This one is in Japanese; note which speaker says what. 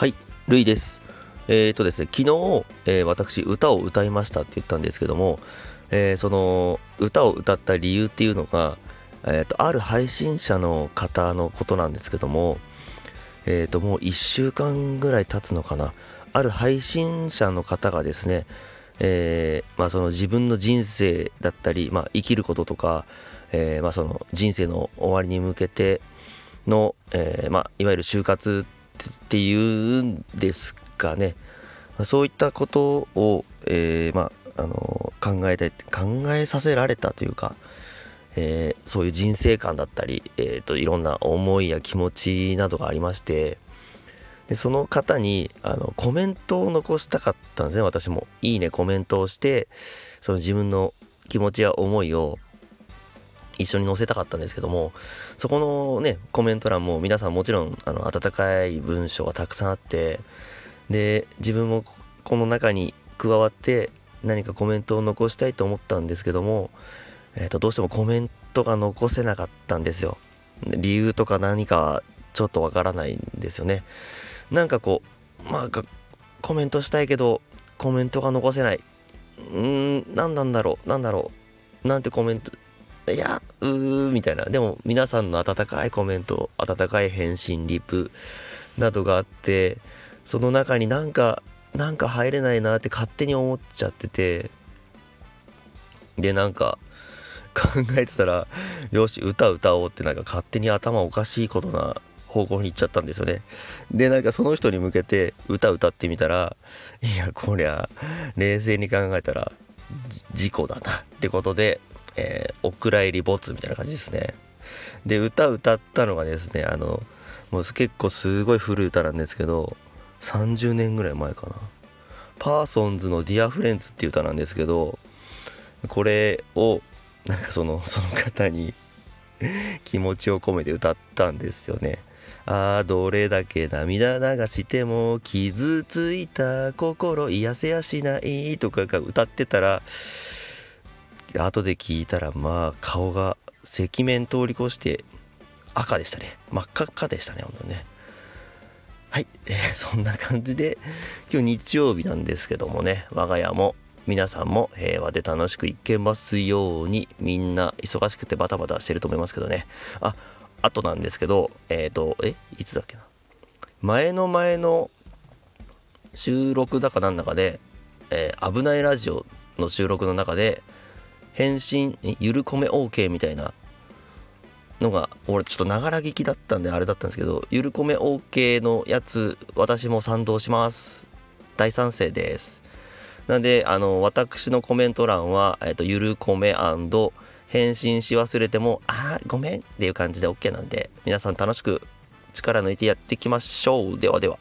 Speaker 1: るいルイです。えっ、ー、とですね、昨日、えー、私、歌を歌いましたって言ったんですけども、えー、その、歌を歌った理由っていうのが、えっ、と、ある配信者の方のことなんですけども、えっ、と、もう1週間ぐらい経つのかな。ある配信者の方がですね、えまあ、その自分の人生だったり、まあ、生きることとか、えまあ、その人生の終わりに向けての、えまあ、いわゆる就活っていうんですかね。そういったことを、えー、まあ、あの考えて考えさせられたというか、えー、そういう人生観だったり、えーと、いろんな思いや気持ちなどがありましてでその方にあのコメントを残したかったんですね。私もいいねコメントをしてその自分の気持ちや思いを一緒に載せたかったんですけどもそこのねコメント欄も皆さんもちろんあの温かい文章がたくさんあってで自分もこの中に加わって何かコメントを残したいと思ったんですけども、えー、とどうしてもコメントが残せなかったんですよ。理由とか何かちょっとわからないんですよね。なんかこうまあコメントしたいけどコメントが残せない。うーん何なんだろう何だろうなんてコメントいやうーみたいな。でも皆さんの温かいコメント温かい返信リプなどがあってその中になんかなんか入れないなって勝手に思っちゃっててでなんか考えてたらよし歌歌おうってなんか勝手に頭おかしいことな方向に行っちゃったんですよね。でなんかその人に向けて歌歌ってみたらいやこりゃ冷静に考えたら事故だなってことで、えー、お蔵入り没みたいな感じですね。で歌歌ったのがですねあのもう結構すごい古い歌なんですけど30年ぐらい前かな。パーソンズの「 Dear Friends っていう歌なんですけどこれをなんかその その方に 気持ちを込めて歌ったんですよね。ああどれだけ涙流しても傷ついた心癒せやしないとかが歌ってたら後で聞いたらまあ顔が赤面通り越して赤でしたね。真っ赤っかでしたね本当にね。はい、えー、そんな感じで今日日曜日なんですけどもね我が家も皆さんも平和で楽しくいけますようにみんな忙しくてバタバタしてると思いますけどね。ああとなんですけどえっ、ー、とえ？いつだっけな？前の前の収録だかなんだかで、えー、危ないラジオの収録の中で返信ゆるこめ OK みたいなのが俺ちょっとながら聞きだったんであれだったんですけどゆるこめ OK のやつ私も賛同します。大賛成です。なんであの私のコメント欄は、えっと、ゆるこめ返信し忘れてもあごめんっていう感じで OK なんで皆さん楽しく力抜いてやっていきましょう。ではでは。